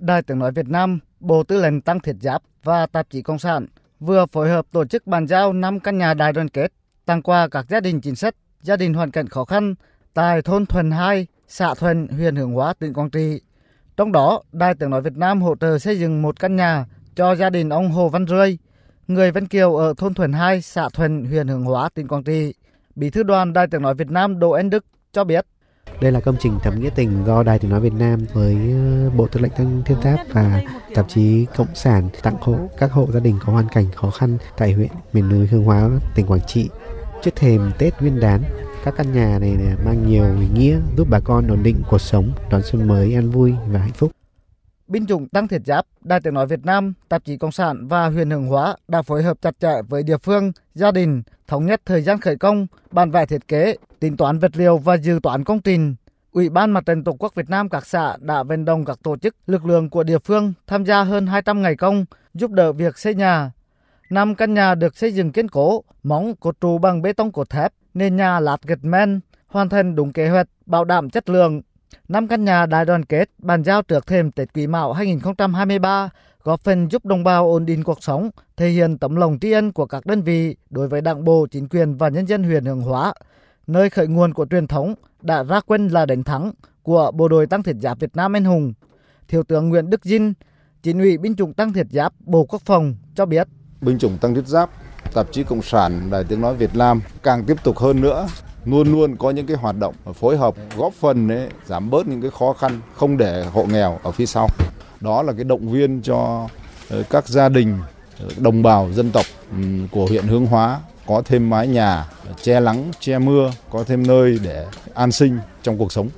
Đài Tiếng Nói Việt Nam, Bộ Tư lệnh Tăng Thiết Giáp và Tạp chí Cộng sản vừa phối hợp tổ chức bàn giao 5 căn nhà đại đoàn kết tặng quà các gia đình chính sách, gia đình hoàn cảnh khó khăn tại thôn Thuần 2, xã Thuần, huyện Hương Hóa, tỉnh Quảng Trị. Trong đó, Đài Tiếng Nói Việt Nam hỗ trợ xây dựng một căn nhà cho gia đình ông Hồ Văn Rươi, người Vân Kiều ở thôn Thuần 2, xã Thuần, huyện Hương Hóa, tỉnh Quảng Trị. Bí thư đoàn Đài Tiếng Nói Việt Nam Đỗ Anh Đức cho biết. Đây là công trình thấm nghĩa tình do Đài Tiếng Nói Việt Nam với ờ, Bộ Tư lệnh Tăng Thiên Tháp và tạp chí Cộng sản tặng hộ các hộ gia đình có hoàn cảnh khó khăn tại huyện miền núi Hương Hóa, tỉnh Quảng Trị. Trước thềm Tết Nguyên đán, các căn nhà này mang nhiều ý nghĩa giúp bà con ổn định cuộc sống, đón xuân mới an vui và hạnh phúc. Binh chủng Tăng Thiết Giáp, Đài Tiếng Nói Việt Nam, Tạp chí Cộng sản và huyện Hương Hóa đã phối hợp chặt chẽ với địa phương, gia đình, thống nhất thời gian khởi công, bàn vẽ thiết kế, tính toán vật liệu và dự toán công trình. Ủy ban Mặt trận Tổ quốc Việt Nam các xã đã vận động các tổ chức, lực lượng của địa phương tham gia hơn 200 ngày công, giúp đỡ việc xây nhà. Năm căn nhà được xây dựng kiên cố, móng cột trụ bằng bê tông cốt thép, nền nhà lát gạch men, hoàn thành đúng kế hoạch, bảo đảm chất lượng. Năm căn nhà đại đoàn kết bàn giao trước thêm Tết Quý Mão 2023 góp phần giúp đồng bào ổn định cuộc sống, thể hiện tấm lòng tri ân của các đơn vị đối với đảng bộ, chính quyền và nhân dân huyện Hương Hóa, nơi khởi nguồn của truyền thống đã ra quân là đánh thắng của bộ đội tăng thiết giáp Việt Nam anh hùng. Thiếu tướng Nguyễn Đức Dinh, chỉ ủy binh chủng tăng thiết giáp Bộ Quốc phòng cho biết. Binh chủng tăng thiết giáp, tạp chí Cộng sản Đài Tiếng Nói Việt Nam càng tiếp tục hơn nữa luôn luôn có những cái hoạt động phối hợp, góp phần đấy, giảm bớt những cái khó khăn, không để hộ nghèo ở phía sau. Đó là cái động viên cho ờ, các gia đình ờ, đồng bào dân tộc ừ, của huyện Hướng Hóa có thêm mái nhà, che nắng che mưa, có thêm nơi để an sinh trong cuộc sống.